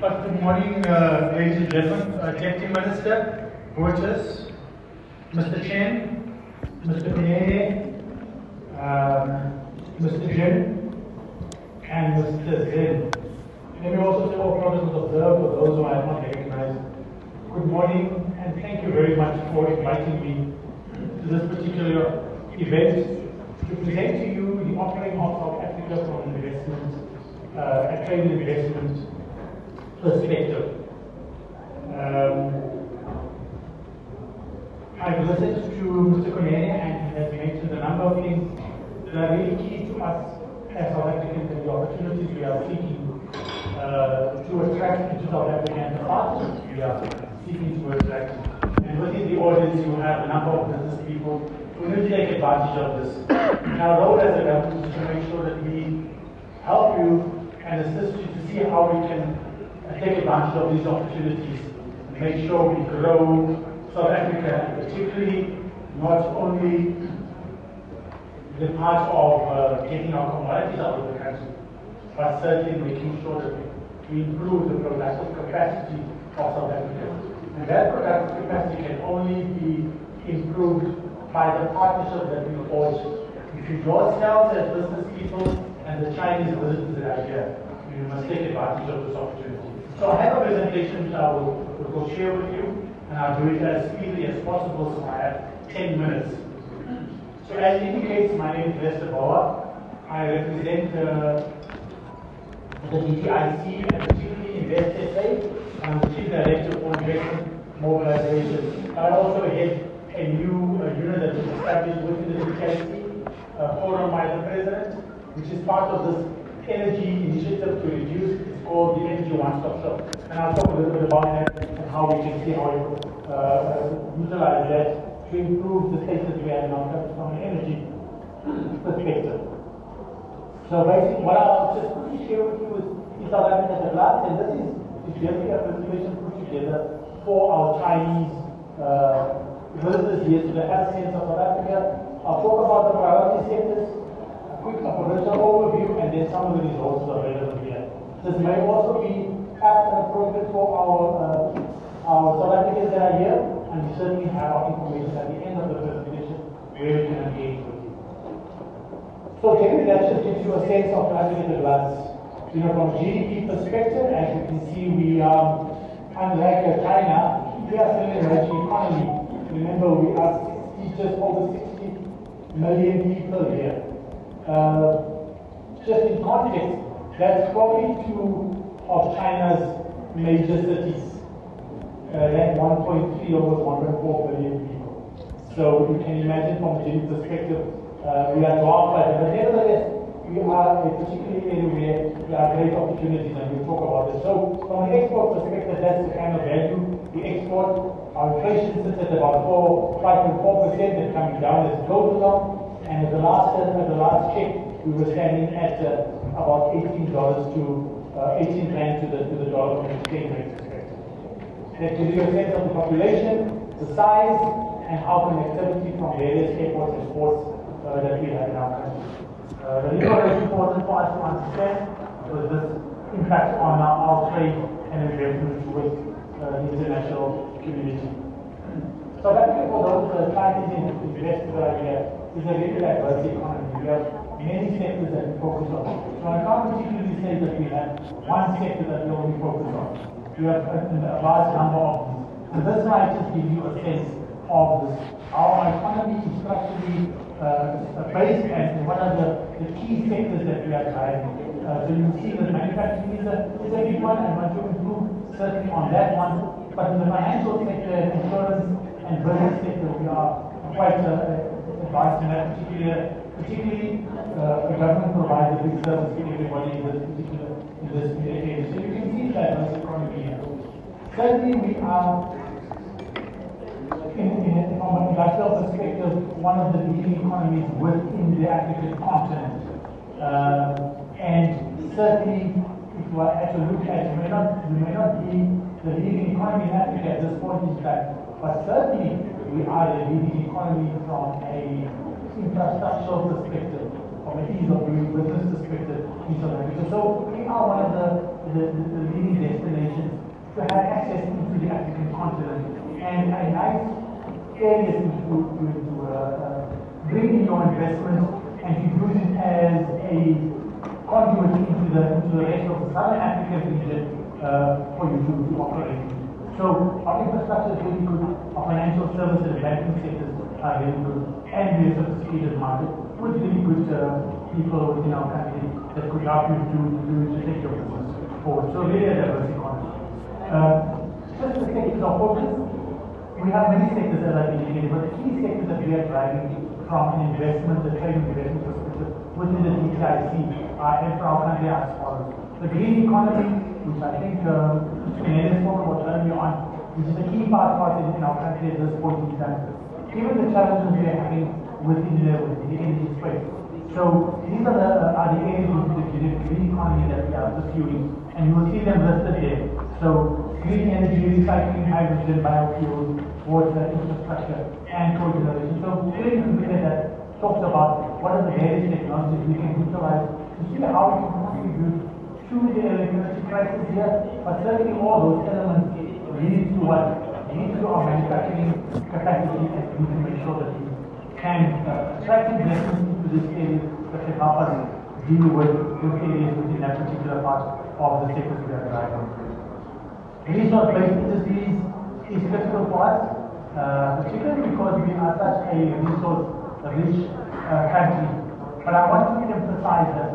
Good morning, uh, ladies and gentlemen. Uh, Deputy Minister, Reuters, Mr. Chen, Mr. Pinede, um, Mr. Jin, and Mr. Zin. Let me also say all protocols observed for those who I have not recognized. Good morning, and thank you very much for inviting me to this particular event to present to you the offering of South Africa from investment, uh, a trade investment perspective. Um, I've listened to Mr. Konene and he has mentioned a number of things that are really key to us as South Africans and the opportunities we are seeking uh, to attract into South Africa and the partners we are seeking to attract. And within the audience, you have a number of business people who will take advantage of this. And our role as a government is to make sure that we help you and assist you to see how we can take advantage of these opportunities and make sure we grow South Africa, particularly not only the part of uh, getting our commodities out of the country, but certainly making sure that we improve the productive capacity of South Africa. And that productive capacity can only be improved by the partnership that we forge between yourselves as business people and the Chinese visitors that are here. We must take advantage of this opportunity. So I have a presentation which I will, will share with you, and I'll do it as speedily as possible, so I have 10 minutes. So as indicates, my name is Lester Bouah. I represent uh, the DTIC and particularly Invest SA. I'm the Chief Director for Investment Mobilization. I also head a new uh, unit that was established within the DTIC, uh, forum by the President, which is part of this energy initiative to reduce, called the Energy One Stop Shop. And I'll talk a little bit about that and how we can see how we uh, utilize that to improve the that we have in our country from an energy perspective. So basically, what I'll just quickly share with you is, is South Africa at last, and this is, is generally a presentation put together for our Chinese uh, visitors here to the sense of South Africa. I'll talk about the priority sectors, a quick operational overview, and then some of the results available. This may also be apt and appropriate for our uh, our South Africans that are here, and we certainly have our information at the end of the presentation where we can engage with you. So generally that just gives you a sense of South Africa at a. You know, from a GDP perspective, as you can see, we are, unlike uh, China, we are still an emerging economy. Remember, we are 60, just over 60 million people here. Uh, just in context, that's probably two of China's major cities uh, like 1.3 almost 1.4 billion people. So you can imagine from a GDP perspective, uh, we are dwarfed by them. But nevertheless, we are a particularly area where there are great opportunities and we'll talk about this. So from an export perspective, that's the kind of value we export. Our inflation sits at about 4, 5.4% and coming down as it goes along. And at the last, uh, at the last check, we were standing at uh, about $18 to uh, 18 rand to the, to the dollar from exchange rate perspective. That gives you a sense of the population, the size, and how connectivity from various airports and ports uh, that we have in our country. Uh, the why it's important for us to understand was this impact on our, our trade and investment with uh, the international community. South Africa, for those uh, Chinese investors that are here, is a very diverse economy. We have many sectors that we focus on. So I can't particularly say that we have one sector that we only focus on. We have a, a large number of them. And this might just give you a sense of this. Our economy is structurally uh, based and what are the, the key sectors that we are driving. Uh, so you see that manufacturing is a, is a big one and want to improve certainly on that one. But in the financial sector, insurance and business sector, we are quite uh, advanced in that particular particularly uh, the government provides a big service to everybody in this particular in this. So you can see that as economy here. Certainly we are in, in, from an industrial perspective, one of the leading economies within the African continent. Uh, and certainly if you are to look at you may not you may not be the leading economy in Africa at this point in time, but certainly we are the leading economy from a infrastructural perspective, from an ease of doing business perspective in South Africa. So we are one of the the, the leading destinations to have access into the African continent and a nice area to, to, to uh, uh, bring in your investment and to use it as a conduit into the, into the rest of the Southern African region uh, for you to, to operate. So our infrastructure is really good, our financial services and banking sectors and we are sophisticated market with really good uh, people within our country that could help you to, to, to take your business forward. So really a diverse economy. Uh, just the sectors of focus, we have many sectors that are indicated, but the key sectors that we are driving from an investment, the trade investment perspective within the DTIC uh, and for our country as follows. The green economy, which I think uh, Mr. spoke about earlier on, which is a key part of in our country at this point in time. Given the challenges we are having within the, the energy space. So these are the, uh, are the areas within the green economy that we are pursuing, and you will see them listed here. So green energy, recycling, hydrogen, biofuels, water, infrastructure, and co-generation. So really consider that talks about what are the various technologies we can utilize to see how we can contribute to the electricity crisis here, but certainly all those elements lead to what? To our manufacturing capacity and we can make sure that we can attract investment into this area that can help us deal with those areas within that particular part of the sectors we are driving. Resource-based industries is critical for us, uh, particularly because we are such a resource-rich uh, country. But I want to emphasize that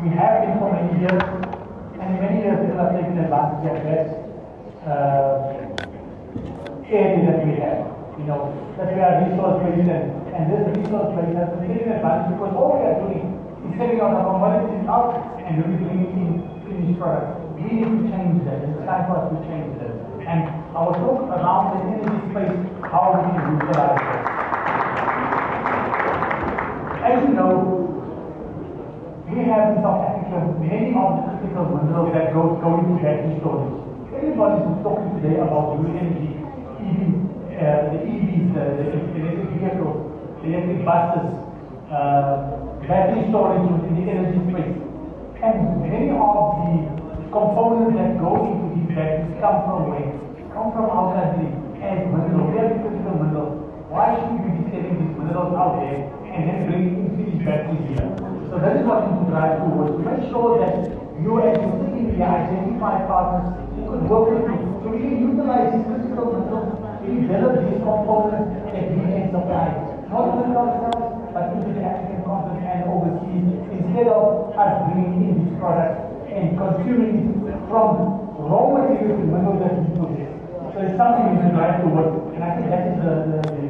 we have been for many years, and in many years people have taken advantage of that uh, that we have. You know, that we are resource-based and, and this resource-based has been taken advantage because all we are doing is setting out our commodities out and really bringing in finished products. We need to change that. It's time for us to change that. And I will talk around the energy space, how we can utilize it. As you know, we have in South Africa many of the critical minerals that go, go into battery storage. Everybody who's talking today about new energy, EV, uh, the EVs, the, the electric vehicles, the electric buses, uh, battery storage within the energy space. And many of the components that go into these batteries come from where? Come from our country as minerals, very critical minerals. Why should we be selling these minerals out there and then bringing into these batteries here? So that is what we to drive towards, to make sure that you as you here identify partners who could work with you. We can utilize these to develop these components that we can supply. Not only ourselves, but into the African continent and overseas, instead of us bringing in these products and consuming from raw materials to mineral that we produce. So it's something we can drive towards, and I think that is the, the, the,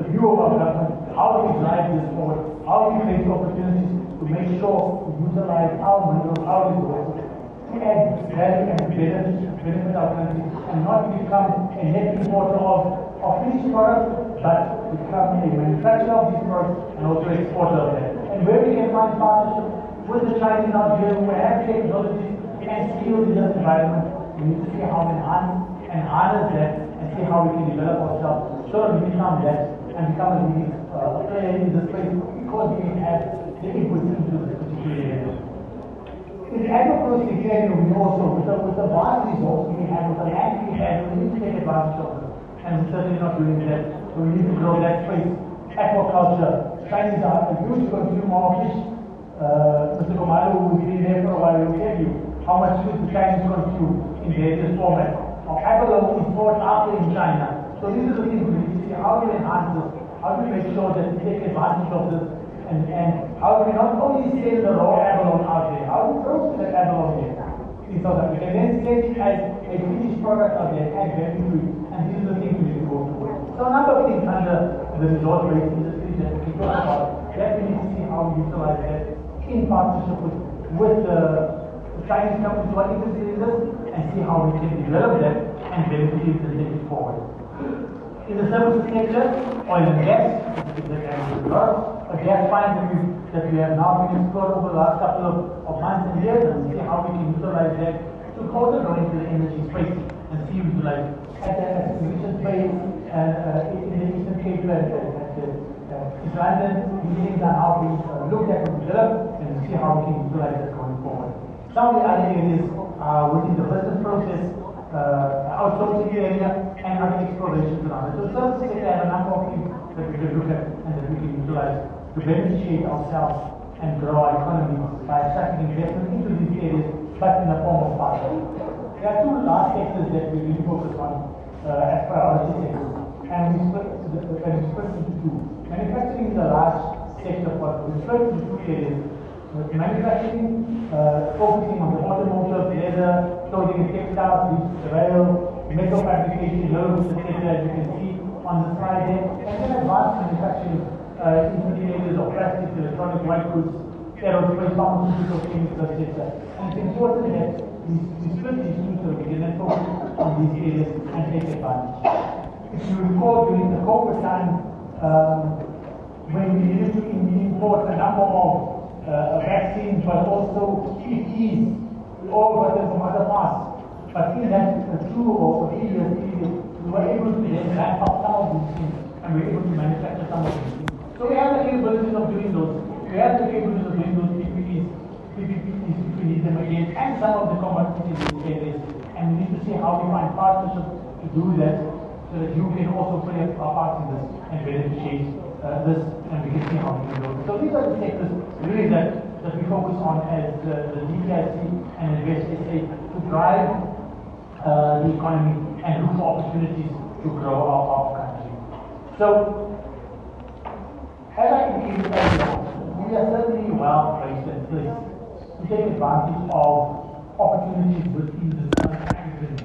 the view of our government. How we drive this forward? How we create opportunities to make sure we utilize our minerals, our resources, add value and benefit, benefit our country, and not become a net importer of, of finished products, but become a manufacturer of these products and also exporter of them. And where we can find partnerships with the Chinese out here who have technologies and skills in this environment, we need to see how we enhance and harness that and see how we can develop ourselves so that we become that and become a leading uh, player in this space because we have the input into this particular area. Agricultural area, we also, with the, with the vast resources we have, with the land we have, we need to take advantage of it. And we're certainly not doing that. So we need to grow that space. Aquaculture. Chinese are a huge consumer of fish uh, Mr. Komalu, who's been there for a while, will tell you how much food the Chinese consume in various formats. Now, abalone is bought after in China. So these are the things we need to see. How do we enhance this? How do we make sure that we take advantage of this? And, and how we not only sell the raw abalone out there, how we process that abalone here in South Africa? Then sell it as a finished product add value to it. And this is the thing we need to go towards. So a number of things under the resource-based industry that we talk about, that we need to see how we utilize that in partnership with, with the Chinese companies who are interested in this and see how we can develop that and benefit it and take it forward. In the services sector, oil and gas, a gas find that we, that we have now been explored over the last couple of, of months and years and see how we can utilize that to further go into the energy space and see utilize at the acquisition phase and uh, in the Eastern Cape at, the uh, East London, things are now being uh, looked at and developed see how we can utilize that going forward. Some of the other areas uh, within the business process, uh, outsourcing area, and other explorations around it. So service sector have a number of things that we can look at and that we can utilize to beneficiate ourselves and grow our economy by attracting investment into these areas, but in the form of partnership. There are two large sectors that we really focus on uh, as priority sectors, and we split, and we split into two. Manufacturing is a large sector for us. We split into two areas. Manufacturing, uh, focusing on the automotive, leather, clothing and textiles, rail, metal fabrication, loads, etc. as you can see on the slide there. And then advanced manufacturing uh, into the of plastics, electronic, white goods, aerospace, pharmaceutical, chemicals, etc. And it's important that we, we split these so we can focus on these areas and take advantage. If you recall during the COVID time, um, when we needed to import a number of uh, vaccines, but also PPEs. We all got them from other parts. But in that two or three years period, we were able to ramp up some of these things and we were able to manufacture some of these things. So we have the capabilities of doing those. We have the capabilities of doing those PPPs we need them again, and some of the commodities in areas. And we need to see how we find partnerships to do that so that you can also play a part in this and beneficiate uh, this and we can see how we can do it. So these are the sectors really that, that we focus on as the DTIC and Invest SA to drive uh, the economy and look for opportunities to grow our, our country. So, as I indicated earlier, we are certainly well placed and placed to take advantage of opportunities within the African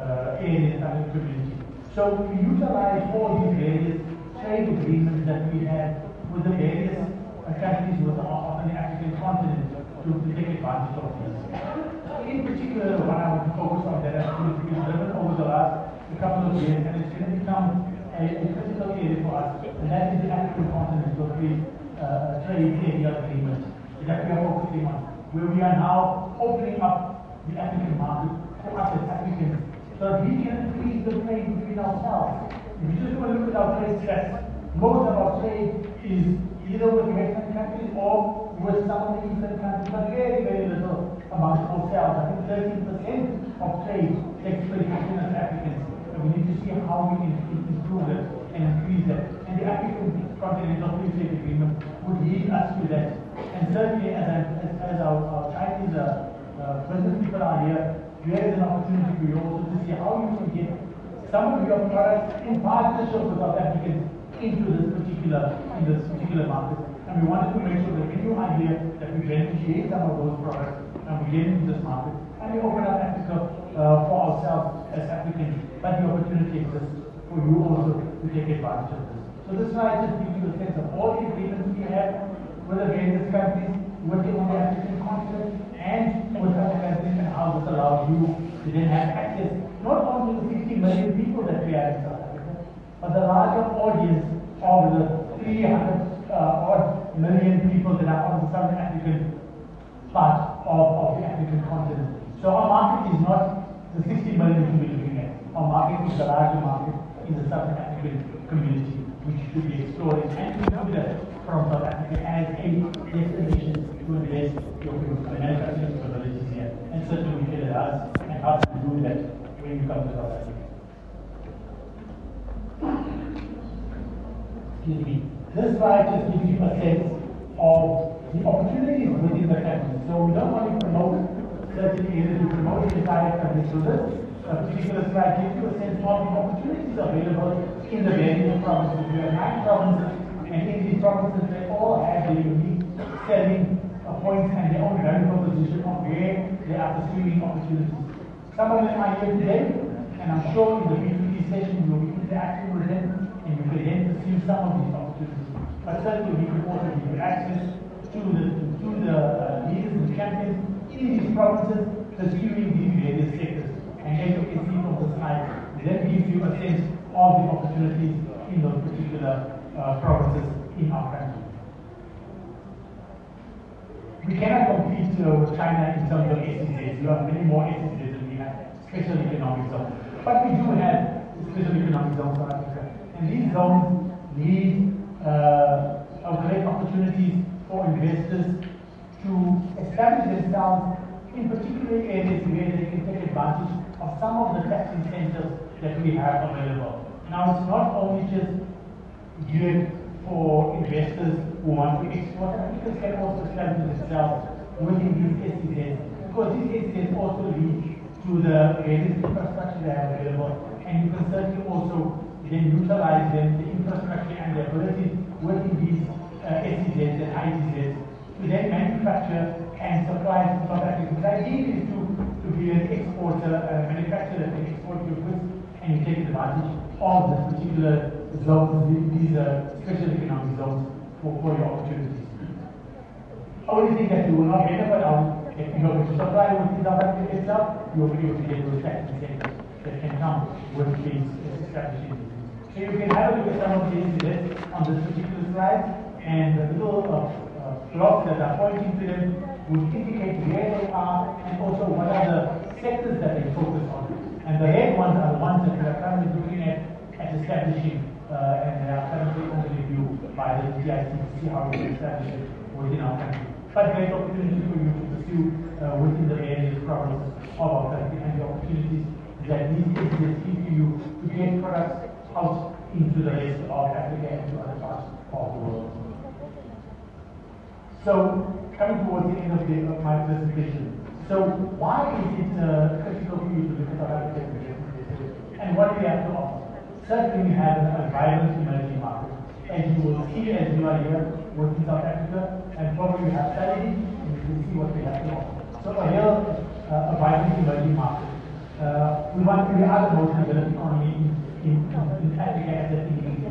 uh, areas and community. So we utilize all these various trade agreements that we have with the various uh, countries with, on the continent to, to take advantage of this. In particular, what I to focus on that has been driven over the last couple of years, and it's going to become a, a critical area for us, and that is the African continental free uh, trade area agreement that we are focusing on, where we are now opening up the African market for us as Africans, so that we can increase the trade between ourselves. If you just want to look at our trade most of our trade is either with Western countries or with some of the Eastern countries, but very, very little amongst ourselves. I think 13% of trade takes place between us Africans. And we need to see how we can improve it and increase it. And the African Continental Free Trade Agreement would lead us to that. And certainly, as, I, as, as our, our Chinese uh, uh, business people are here, there is an opportunity for you also to see how you can get some of your products in partnership with South Africans into this particular in this particular market. And we wanted to make sure that you are here, that we beneficiate some of those products and we get into this market. And we open up Africa uh, for ourselves as Africans. But the opportunity exists for you also to take advantage of this. So this slide just gives you a sense of all the agreements we have with the various countries, on the African continent, and with other countries, and how this allows you to then have access not only to the 60 million people that we have in South but the larger audience of the 300 uh, odd million people that are on the Southern African part of, of the African continent. So our market is not the 60 million that we're. Our market is the larger market in the Southern African community, which should be explored and considered from South Africa as a destination to invest your manufacturing capabilities here. And certainly we feel it us and how to do that when you come to South Africa. Excuse me. This slide just gives you a sense of the opportunities within the country. So we don't want to promote certain areas, we promote the entire country. So this particular slide gives you a sense of the opportunities available in the various provinces. We have nine provinces, and in these provinces they all have their unique selling points and their own value proposition of where they are pursuing opportunities. Some of them are here today, and I'm sure in the B2B session you'll be interacting with them and you can then pursue some of these opportunities. But certainly we can also give access to the, to the uh, leaders and champions in these provinces pursuing these various sectors. And as you can see from the slide, that gives you a sense of the opportunities in those particular uh, provinces in our country. We cannot compete uh, with China in terms of SEZs. You have many more SEZs than we have, special economic zones. But we do have special economic zones for Africa. These zones need uh, great opportunities for investors to establish themselves in particular areas where they can take advantage of some of the tax incentives that we have available. Now, it's not only just geared for investors who want to export, Africans can also establish themselves within these SEZs, because these SEZs also lead to the various infrastructure they have available, and you can certainly also then utilize them, the infrastructure and the ability within these uh, SEZs and IDZs to then manufacture and supply to South Africa. The idea is to, to be an exporter, a manufacturer can export your goods and you take advantage of this particular zones, these are special economic zones for, for your opportunities. Only thing that you will not benefit out if you go to supply with South Africa itself, you will be able to get those tax incentives that can come with these establishments. So you can have a look at some of these on this particular slide, and the little uh, uh, blocks that are pointing to them would indicate where they are and also what are the sectors that they focus on. And the red ones are the ones that we are currently looking at at establishing, uh, and they are currently under review by the GIC to see how we can establish it within our country. But great opportunity for you to pursue uh, within the various problems of our country and the opportunities that these agencies give to you to get products out into the rest of Africa and to other parts of the world. So, coming towards the end of, the, of my presentation, so why is it uh, critical for you to look at South Africa and what do we have to offer? Certainly we have a vibrant emerging market. As you will see as you are here working South Africa, and probably you have studied, and you can see what we have to offer. So a real, uh, a vibrant emerging market. Uh, we want to be the most developed economy a.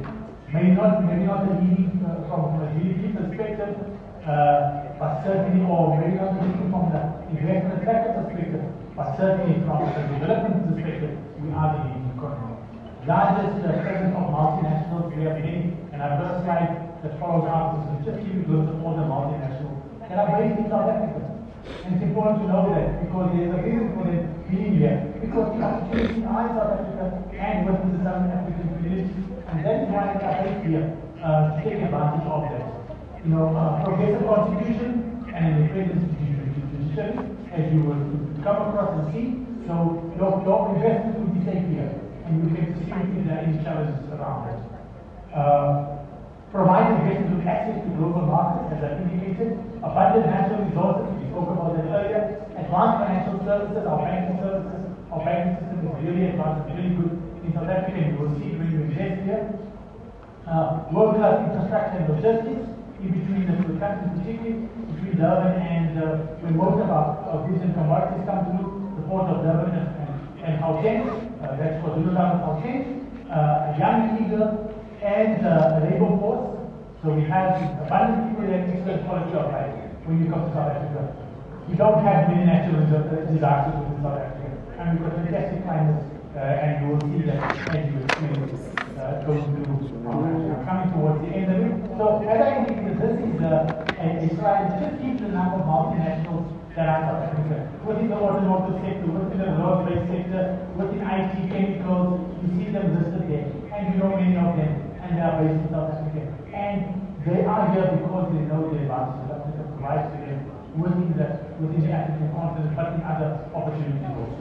Maybe not, maybe not the leading uh, from a GDP perspective, uh, but certainly, or maybe not leading from the investment sector perspective, but certainly from the development perspective, we are the leading economy. Largest uh, presence of multinationals we have many, and our first slide that follows after this just give you a all the multinationals that are based in South Africa. And it's important to know that because there's a reason for them here, because the in South Africa and within the Southern African community, and is why are based here uh, to take advantage of that. You know, uh, progressive constitution and an independent judiciary, as you will come across and see. So your, your investment will be safe here, and you get to see if there are challenges around it. Uh, provide investors with access to global markets, as I indicated, abundant natural resources, we spoke about that earlier, advanced financial services, our banking services, our banking system is really advanced, really good in South Africa, and you will see when you invest here. Uh, world-class infrastructure and logistics, in between the two countries, particularly between Durban and uh, when most of our, our goods and commodities come through the port of Durban and, and, and Gauteng, uh, that's Zululand and Gauteng, uh, a young, eager, and uh, labor force. So we have abundant people that excellent quality of life when you come to South Africa. We don't have many natural disasters in South Africa. And we've got fantastic climates, uh, and you will see that as you experience uh, uh, coming towards the end of it. So as I indicated, this is a, a, a slide that just keeps the number of multinationals that are South Africa. Within the automotive sector, within the road-based sector, within IT chemicals, you see them listed there. And you know many of them and they are based in South Africa. And they are here because they know the advantages South Africa provides to them within the, within the African continent, but in other opportunities also.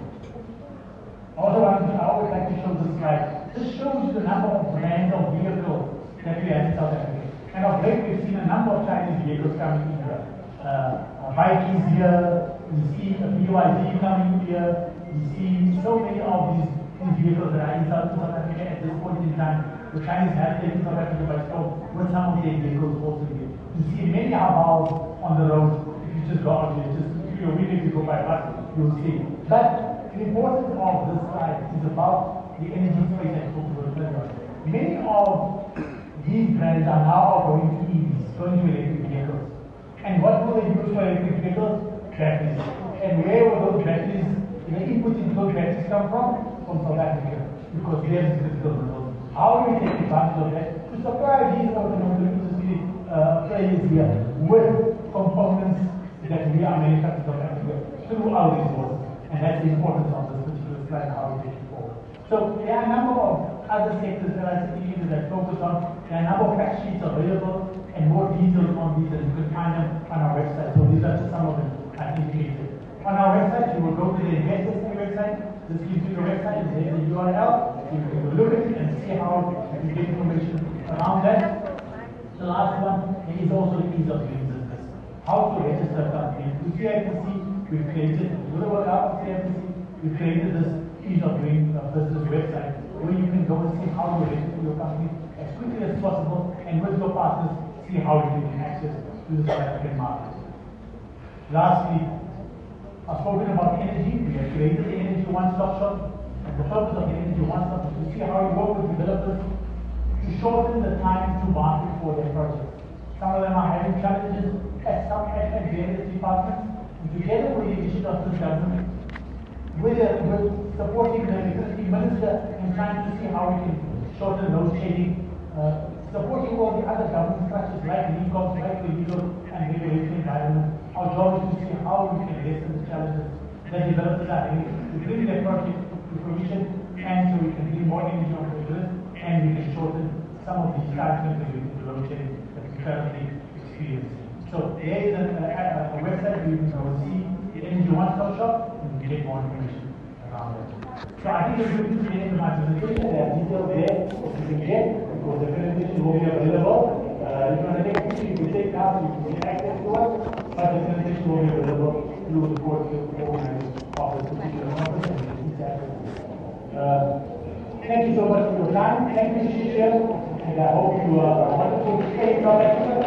Also, I always like to show this slide. This shows the number of brands of vehicles that we have in South Africa. And of late, we've seen a number of Chinese vehicles coming in here. Uh, Vikings here, you see a BYD coming here, you see so many of these, these vehicles that are in South Africa at this point in time the Chinese have taken South Africa by storm with some of their vehicles also here. You see many Havals on the road. If you just go out here, just if you're willing to go by bus, you'll see. But the importance of this slide is about the energy space spoke about. Many of these brands are now going to EVs, going to electric vehicles. And what will they use for electric vehicles? Batteries. And where will those batteries, the input into those batteries come from? From South Africa. Because critical minerals. How do we take advantage of that? To supply these automotive industry uh, players here with components that we are manufacturing South Africa through our. And that's the importance of this particular slide, how we take it forward. So there are a number of other sectors that I see that focus on. There are a number of fact sheets available and more details on these and you can find them on our website. So these are just some of them I indicated. On our website, you will go to the Invest SME website. This gives you the website, there's the URL. You can look at it and see how you get information around that. The last one is also the ease of doing business. How to register a company. With CIPC, we've created, a little work out with CIPC, we've created this ease of doing uh, business website where you can go and see how to register your company as quickly as possible and with your partners see how you can access to the South African market. Lastly, I've spoken about energy. We have created the Energy One-Stop Shop. The purpose of the Energy One-Stop is to see how we work with developers to shorten the time to market for their projects. Some of them are having challenges at some at, various departments. Together with the initiative of the government, with, the, with supporting the electricity minister and trying to see how we can shorten those shading, uh, supporting all the other government structures like NECOMs, like the legal and regulatory environment. Our job is to see how we can lessen the challenges that developers are having to bring their project to fruition and so we can bring more on the and we can shorten some of time frames that we can shedding that we currently experience. So there is a, a, a website where you can go see the Energy One Stop Shop and you get more information around that. So I think it's good to the end of my presentation. There are details there that you can get because the presentation will be available. Uh, you to take pictures, you can take now you can access to it. But the presentation will be available through the course of the organizers of this particular conference the uh, Thank you so much for your time. Thank you, Shisha. And I hope you are a wonderful stay in South Africa